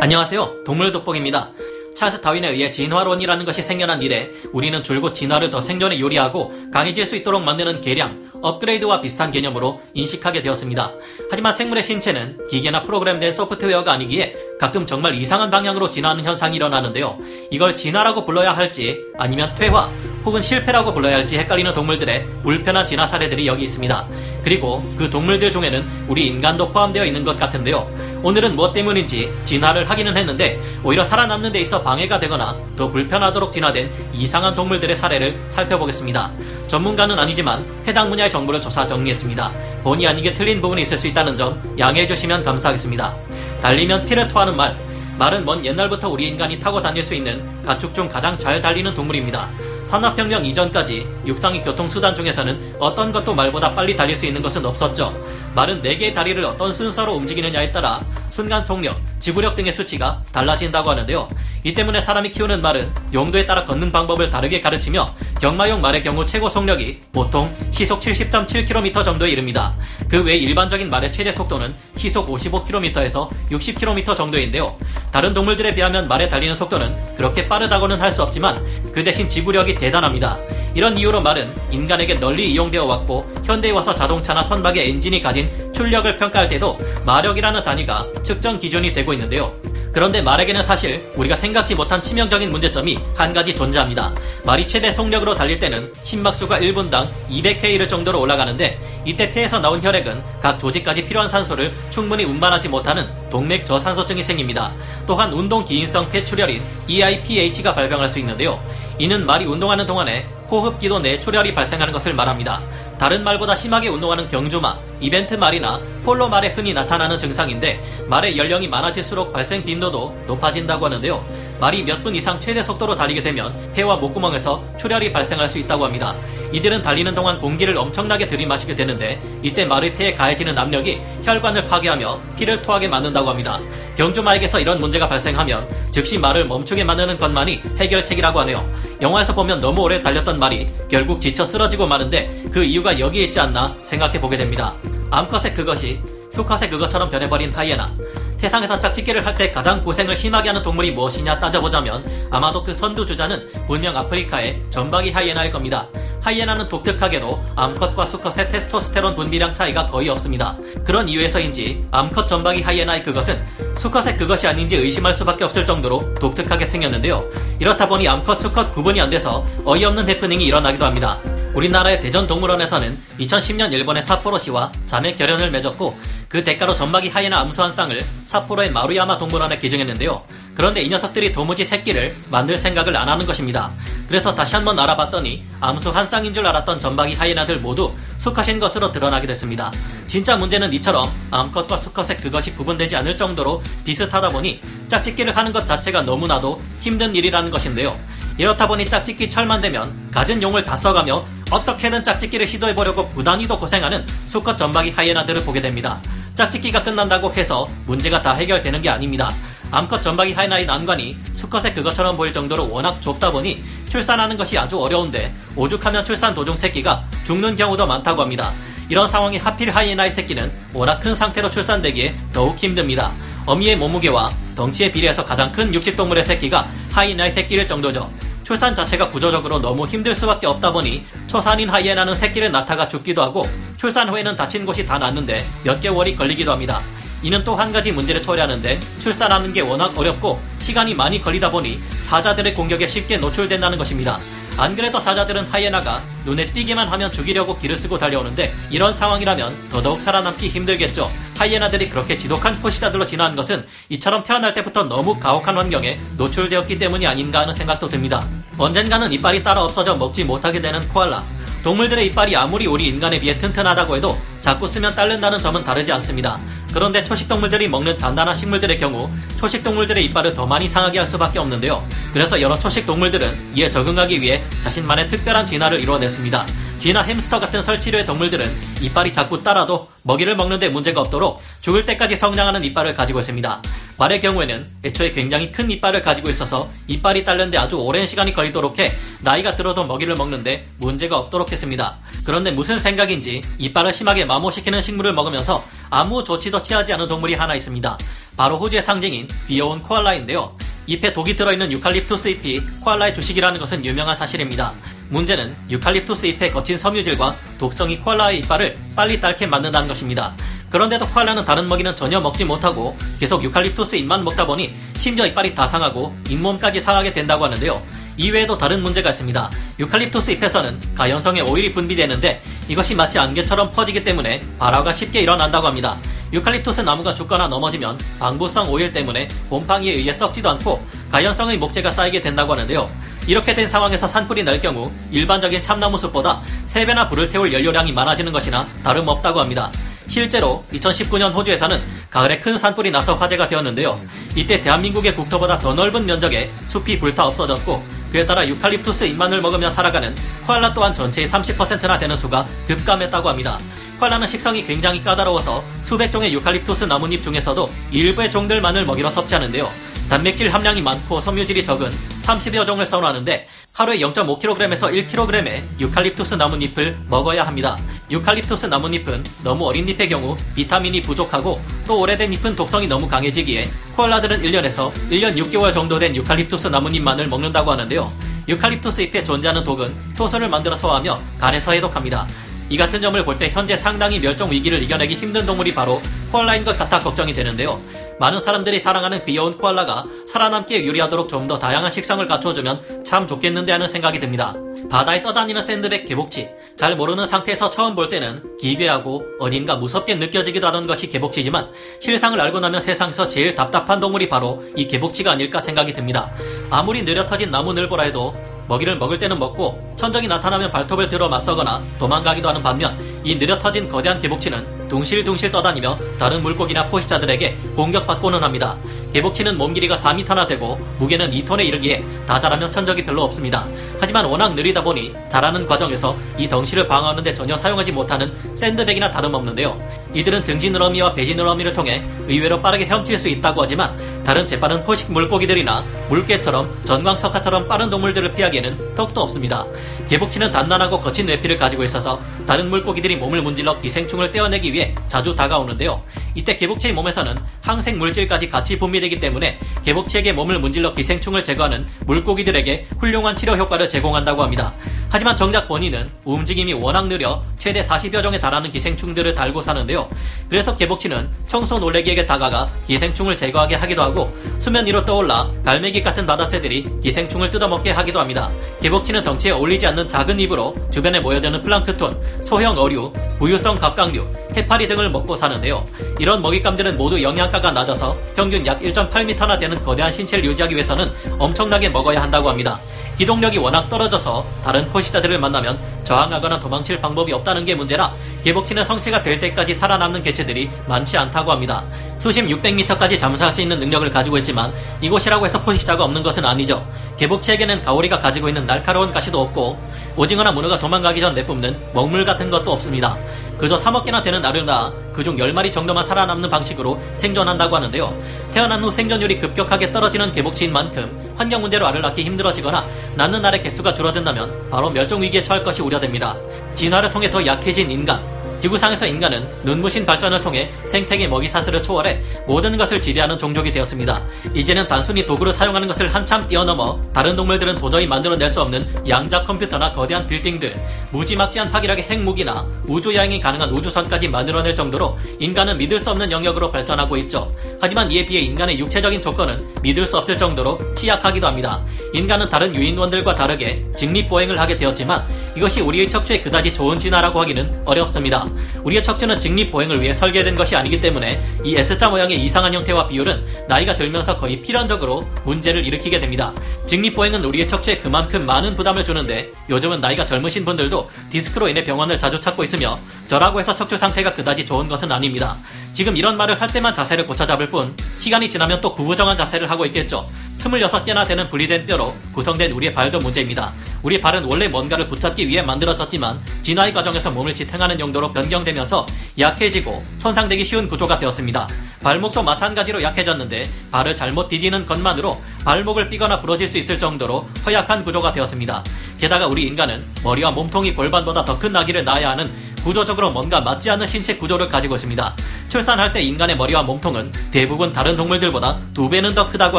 안녕하세요. 동물 돋보기입니다. 찰스 다윈에 의해 진화론이라는 것이 생겨난 이래 우리는 줄곧 진화를 더 생존에 요리하고 강해질 수 있도록 만드는 개량, 업그레이드와 비슷한 개념으로 인식하게 되었습니다. 하지만 생물의 신체는 기계나 프로그램된 소프트웨어가 아니기에 가끔 정말 이상한 방향으로 진화하는 현상이 일어나는데요. 이걸 진화라고 불러야 할지 아니면 퇴화 혹은 실패라고 불러야 할지 헷갈리는 동물들의 불편한 진화 사례들이 여기 있습니다. 그리고 그 동물들 중에는 우리 인간도 포함되어 있는 것 같은데요. 오늘은 무엇 때문인지 진화를 하기는 했는데 오히려 살아남는 데 있어 방해가 되거나 더 불편하도록 진화된 이상한 동물들의 사례를 살펴보겠습니다. 전문가는 아니지만 해당 분야의 정보를 조사 정리했습니다. 본의 아니게 틀린 부분이 있을 수 있다는 점 양해해 주시면 감사하겠습니다. 달리면 피를 토하는 말. 말은 먼 옛날부터 우리 인간이 타고 다닐 수 있는 가축 중 가장 잘 달리는 동물입니다. 산업혁명 이전까지 육상의 교통수단 중에서는 어떤 것도 말보다 빨리 달릴 수 있는 것은 없었죠. 말은 4개의 다리를 어떤 순서로 움직이느냐에 따라 순간 속력, 지구력 등의 수치가 달라진다고 하는데요. 이 때문에 사람이 키우는 말은 용도에 따라 걷는 방법을 다르게 가르치며 경마용 말의 경우 최고 속력이 보통 시속 70.7km 정도에 이릅니다. 그 외 일반적인 말의 최대 속도는 시속 55km에서 60km 정도인데요. 다른 동물들에 비하면 말에 달리는 속도는 그렇게 빠르다고는 할 수 없지만 그 대신 지구력이 대단합니다. 이런 이유로 말은 인간에게 널리 이용되어 왔고 현대에 와서 자동차나 선박의 엔진이 가진 출력을 평가할 때도 마력이라는 단위가 측정 기준이 되고 있는데요. 그런데 말에게는 사실 우리가 생각지 못한 치명적인 문제점이 한 가지 존재합니다. 말이 최대 속력으로 달릴 때는 심박수가 1분당 200회 이를 정도로 올라가는데 이때 폐에서 나온 혈액은 각 조직까지 필요한 산소를 충분히 운반하지 못하는 동맥 저산소증이 생깁니다. 또한 운동 기인성 폐출혈인 EIPH가 발병할 수 있는데요. 이는 말이 운동하는 동안에 호흡기도 내 출혈이 발생하는 것을 말합니다. 다른 말보다 심하게 운동하는 경주마, 이벤트 말이나 폴로 말에 흔히 나타나는 증상인데 말의 연령이 많아질수록 발생 빈도도 높아진다고 하는데요. 말이 몇 분 이상 최대 속도로 달리게 되면 폐와 목구멍에서 출혈이 발생할 수 있다고 합니다. 이들은 달리는 동안 공기를 엄청나게 들이마시게 되는데 이때 말의 폐에 가해지는 압력이 혈관을 파괴하며 피를 토하게 만든다고 합니다. 경주마에게서 이런 문제가 발생하면 즉시 말을 멈추게 만드는 것만이 해결책이라고 하네요. 영화에서 보면 너무 오래 달렸던 말이 결국 지쳐 쓰러지고 마는데 그 이유가 여기에 있지 않나 생각해 보게 됩니다. 암컷의 그것이 수컷의 그것처럼 변해버린 하이에나. 세상에서 짝짓기를 할 때 가장 고생을 심하게 하는 동물이 무엇이냐 따져보자면 아마도 그 선두주자는 분명 아프리카의 전박이 하이에나일 겁니다. 하이에나는 독특하게도 암컷과 수컷의 테스토스테론 분비량 차이가 거의 없습니다. 그런 이유에서인지 암컷 전박이 하이에나의 그것은 수컷의 그것이 아닌지 의심할 수밖에 없을 정도로 독특하게 생겼는데요. 이렇다 보니 암컷 수컷 구분이 안 돼서 어이없는 해프닝이 일어나기도 합니다. 우리나라의 대전 동물원에서는 2010년 일본의 삿포로시와 자매 결연을 맺었고 그 대가로 전박이 하이에나 암수 한 쌍을 삿포로의 마루야마 동물원에 기증했는데요. 그런데 이 녀석들이 도무지 새끼를 만들 생각을 안 하는 것입니다. 그래서 다시 한번 알아봤더니 암수 한 쌍인 줄 알았던 전박이 하이에나들 모두 수컷인 것으로 드러나게 됐습니다. 진짜 문제는 이처럼 암컷과 수컷의 그것이 구분되지 않을 정도로 비슷하다 보니 짝짓기를 하는 것 자체가 너무나도 힘든 일이라는 것인데요. 이렇다 보니 짝짓기 철만 되면 가진 용을 다 써가며 어떻게든 짝짓기를 시도해보려고 부단히도 고생하는 수컷 전박이 하이에나들을 보게 됩니다. 짝짓기가 끝난다고 해서 문제가 다 해결되는 게 아닙니다. 암컷 전박이 하이나의 난관이 수컷의 그것처럼 보일 정도로 워낙 좁다 보니 출산하는 것이 아주 어려운데 오죽하면 출산 도중 새끼가 죽는 경우도 많다고 합니다. 이런 상황이 하필 하이에나의 새끼는 워낙 큰 상태로 출산되기에 더욱 힘듭니다. 어미의 몸무게와 덩치에 비례해서 가장 큰 육식동물의 새끼가 하이에나의 새끼일 정도죠. 출산 자체가 구조적으로 너무 힘들 수밖에 없다 보니 초산인 하이에나는 새끼를 낳다가 죽기도 하고 출산 후에는 다친 곳이 다 낫는데 몇 개월이 걸리기도 합니다. 이는 또 한 가지 문제를 처리하는데 출산하는 게 워낙 어렵고 시간이 많이 걸리다 보니 사자들의 공격에 쉽게 노출된다는 것입니다. 안 그래도 사자들은 하이에나가 눈에 띄기만 하면 죽이려고 기를 쓰고 달려오는데 이런 상황이라면 더더욱 살아남기 힘들겠죠. 하이에나들이 그렇게 지독한 포시자들로 진화한 것은 이처럼 태어날 때부터 너무 가혹한 환경에 노출되었기 때문이 아닌가 하는 생각도 듭니다. 언젠가는 이빨이 따라 없어져 먹지 못하게 되는 코알라. 동물들의 이빨이 아무리 우리 인간에 비해 튼튼하다고 해도 자꾸 쓰면 딸른다는 점은 다르지 않습니다. 그런데 초식동물들이 먹는 단단한 식물들의 경우 초식동물들의 이빨을 더 많이 상하게 할 수밖에 없는데요. 그래서 여러 초식동물들은 이에 적응하기 위해 자신만의 특별한 진화를 이루어냈습니다. 쥐나 햄스터 같은 설치류의 동물들은 이빨이 자꾸 따라도 먹이를 먹는데 문제가 없도록 죽을 때까지 성장하는 이빨을 가지고 있습니다. 말의 경우에는 애초에 굉장히 큰 이빨을 가지고 있어서 이빨이 딸렸는데 아주 오랜 시간이 걸리도록 해 나이가 들어도 먹이를 먹는데 문제가 없도록 했습니다. 그런데 무슨 생각인지 이빨을 심하게 마모시키는 식물을 먹으면서 아무 조치도 취하지 않은 동물이 하나 있습니다. 바로 호주의 상징인 귀여운 코알라인데요. 잎에 독이 들어있는 유칼립투스 잎이 코알라의 주식이라는 것은 유명한 사실입니다. 문제는 유칼립투스 잎의 거친 섬유질과 독성이 코알라의 이빨을 빨리 딸게 만든다는 것입니다. 그런데도 코알라는 다른 먹이는 전혀 먹지 못하고 계속 유칼립투스 잎만 먹다 보니 심지어 이빨이 다 상하고 잇몸까지 상하게 된다고 하는데요. 이외에도 다른 문제가 있습니다. 유칼립투스 잎에서는 가연성의 오일이 분비되는데 이것이 마치 안개처럼 퍼지기 때문에 발화가 쉽게 일어난다고 합니다. 유칼립투스 나무가 죽거나 넘어지면 방부성 오일 때문에 곰팡이에 의해 썩지도 않고 가연성의 목재가 쌓이게 된다고 하는데요. 이렇게 된 상황에서 산불이 날 경우 일반적인 참나무 숲보다 3배나 불을 태울 연료량이 많아지는 것이나 다름없다고 합니다. 실제로 2019년 호주에서는 가을에 큰 산불이 나서 화제가 되었는데요. 이때 대한민국의 국토보다 더 넓은 면적에 숲이 불타 없어졌고 그에 따라 유칼립투스 잎만을 먹으며 살아가는 코알라 또한 전체의 30%나 되는 수가 급감했다고 합니다. 코알라는 식성이 굉장히 까다로워서 수백 종의 유칼립투스 나뭇잎 중에서도 일부의 종들만을 먹이로 섭취하는데요. 단백질 함량이 많고 섬유질이 적은 30여 종을 선호하는데 하루에 0.5kg에서 1kg의 유칼립투스 나뭇잎을 먹어야 합니다. 유칼립투스 나뭇잎은 너무 어린 잎의 경우 비타민이 부족하고 또 오래된 잎은 독성이 너무 강해지기에 코알라들은 1년에서 1년 6개월 정도 된 유칼립투스 나뭇잎만을 먹는다고 하는데요. 유칼립투스 잎에 존재하는 독은 효소를 만들어 소화하며 간에서 해독합니다. 이 같은 점을 볼 때 현재 상당히 멸종 위기를 이겨내기 힘든 동물이 바로 코알라인 것 같아 걱정이 되는데요. 많은 사람들이 사랑하는 귀여운 코알라가 살아남기에 유리하도록 좀 더 다양한 식성을 갖춰주면 참 좋겠는데 하는 생각이 듭니다. 바다에 떠다니는 샌드백 개복치. 잘 모르는 상태에서 처음 볼 때는 기괴하고 어딘가 무섭게 느껴지기도 하던 것이 개복치지만 실상을 알고 나면 세상에서 제일 답답한 동물이 바로 이 개복치가 아닐까 생각이 듭니다. 아무리 느려 터진 나무 늘보라 해도 먹이를 먹을 때는 먹고 천적이 나타나면 발톱을 들어 맞서거나 도망가기도 하는 반면 이 느려 터진 거대한 개복치는 둥실둥실 떠다니며 다른 물고기나 포식자들에게 공격받고는 합니다. 개복치는 몸 길이가 4m나 되고 무게는 2톤에 이르기에 다 자라면 천적이 별로 없습니다. 하지만 워낙 느리다 보니 자라는 과정에서 이 덩실을 방어하는데 전혀 사용하지 못하는 샌드백이나 다름없는데요. 이들은 등지느러미와 배지느러미를 통해 의외로 빠르게 헤엄칠 수 있다고 하지만 다른 재빠른 포식 물고기들이나 물개처럼 전광석화처럼 빠른 동물들을 피하기에는 턱도 없습니다. 개복치는 단단하고 거친 뇌피를 가지고 있어서 다른 물고기들이 몸을 문질러 기생충을 떼어내기 위해 자주 다가오는데요. 이때 개복치의 몸에서는 항생 물질까지 같이 분비되기 때문에 개복치에게 몸을 문질러 기생충을 제거하는 물고기들에게 훌륭한 치료 효과를 제공한다고 합니다. 하지만 정작 본인은 움직임이 워낙 느려 최대 40여 종에 달하는 기생충들을 달고 사는데요. 그래서 개복치는 청소 놀래기에게 다가가 기생충을 제거하게 하기도 하고 수면 위로 떠올라 갈매기 같은 바다새들이 기생충을 뜯어먹게 하기도 합니다. 개복치는 덩치에 어울리지 않는 작은 입으로 주변에 모여드는 플랑크톤, 소형 어류, 부유성 갑각류, 해 파리 등을 먹고 사는데요. 이런 먹잇감들은 모두 영양가가 낮아서 평균 약 1.8m나 되는 거대한 신체를 유지하기 위해서는 엄청나게 먹어야 한다고 합니다. 기동력이 워낙 떨어져서 다른 포식자들을 만나면 저항하거나 도망칠 방법이 없다는 게 문제라 개복치는 성체가 될 때까지 살아남는 개체들이 많지 않다고 합니다. 수심 600m까지 잠수할 수 있는 능력을 가지고 있지만 이곳이라고 해서 포식자가 없는 것은 아니죠. 개복치에게는 가오리가 가지고 있는 날카로운 가시도 없고 오징어나 문어가 도망가기 전 내뿜는 먹물 같은 것도 없습니다. 그저 3억 개나 되는 알을 낳아 그중 10마리 정도만 살아남는 방식으로 생존한다고 하는데요. 태어난 후 생존율이 급격하게 떨어지는 개복치인 만큼 환경 문제로 알을 낳기 힘들어지거나 낳는 알의 개수가 줄어든다면 바로 멸종 위기에 처할 것이 우려됩니다. 진화를 통해 더 약해진 인간, 지구상에서 인간은 눈부신 발전을 통해 생태계 먹이 사슬을 초월해 모든 것을 지배하는 종족이 되었습니다. 이제는 단순히 도구로 사용하는 것을 한참 뛰어넘어 다른 동물들은 도저히 만들어낼 수 없는 양자 컴퓨터나 거대한 빌딩들, 무지막지한 파괴력의 핵무기나 우주 여행이 가능한 우주선까지 만들어낼 정도로 인간은 믿을 수 없는 영역으로 발전하고 있죠. 하지만 이에 비해 인간의 육체적인 조건은 믿을 수 없을 정도로 취약하기도 합니다. 인간은 다른 유인원들과 다르게 직립보행을 하게 되었지만 이것이 우리의 척추에 그다지 좋은 진화라고 하기는 어렵습니다. 우리의 척추는 직립 보행을 위해 설계된 것이 아니기 때문에 이 S자 모양의 이상한 형태와 비율은 나이가 들면서 거의 필연적으로 문제를 일으키게 됩니다. 직립 보행은 우리의 척추에 그만큼 많은 부담을 주는데 요즘은 나이가 젊으신 분들도 디스크로 인해 병원을 자주 찾고 있으며 저라고 해서 척추 상태가 그다지 좋은 것은 아닙니다. 지금 이런 말을 할 때만 자세를 고쳐 잡을 뿐 시간이 지나면 또 구부정한 자세를 하고 있겠죠. 26개나 되는 분리된 뼈로 구성된 우리의 발도 문제입니다. 우리 발은 원래 뭔가를 붙잡기 위해 만들어졌지만 진화의 과정에서 몸을 지탱하는 용도로 변경되면서 약해지고 손상되기 쉬운 구조가 되었습니다. 발목도 마찬가지로 약해졌는데 발을 잘못 디디는 것만으로 발목을 삐거나 부러질 수 있을 정도로 허약한 구조가 되었습니다. 게다가 우리 인간은 머리와 몸통이 골반보다 더큰 아기를 낳아야 하는 구조적으로 뭔가 맞지 않는 신체 구조를 가지고 있습니다. 출산할 때 인간의 머리와 몸통은 대부분 다른 동물들보다 두 배는 더 크다고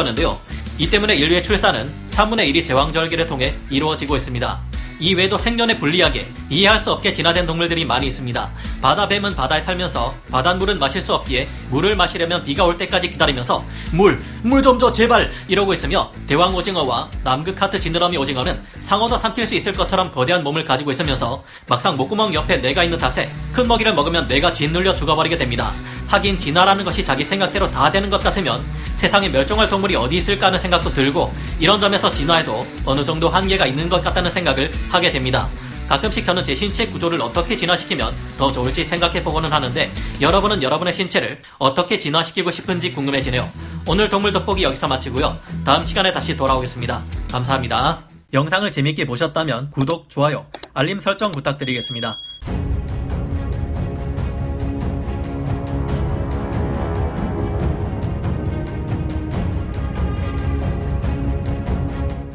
하는데요. 이 때문에 인류의 출산은 3분의 1이 제왕절개를 통해 이루어지고 있습니다. 이외에도 생존에 불리하게 이해할 수 없게 진화된 동물들이 많이 있습니다. 바다뱀은 바다에 살면서 바닷물은 마실 수 없기에 물을 마시려면 비가 올 때까지 기다리면서 물, 물 좀 줘 제발 이러고 있으며 대왕 오징어와 남극 하트 지느러미 오징어는 상어도 삼킬 수 있을 것처럼 거대한 몸을 가지고 있으면서 막상 목구멍 옆에 뇌가 있는 탓에 큰 먹이를 먹으면 뇌가 짓눌려 죽어버리게 됩니다. 하긴 진화라는 것이 자기 생각대로 다 되는 것 같으면 세상에 멸종할 동물이 어디 있을까 하는 생각도 들고 이런 점에서 진화에도 어느 정도 한계가 있는 것 같다는 생각을 하게 됩니다. 가끔씩 저는 제 신체 구조를 어떻게 진화시키면 더 좋을지 생각해보고는 하는데 여러분은 여러분의 신체를 어떻게 진화시키고 싶은지 궁금해지네요. 오늘 동물 돋보기 여기서 마치고요. 다음 시간에 다시 돌아오겠습니다. 감사합니다. 영상을 재밌게 보셨다면 구독, 좋아요, 알림 설정 부탁드리겠습니다.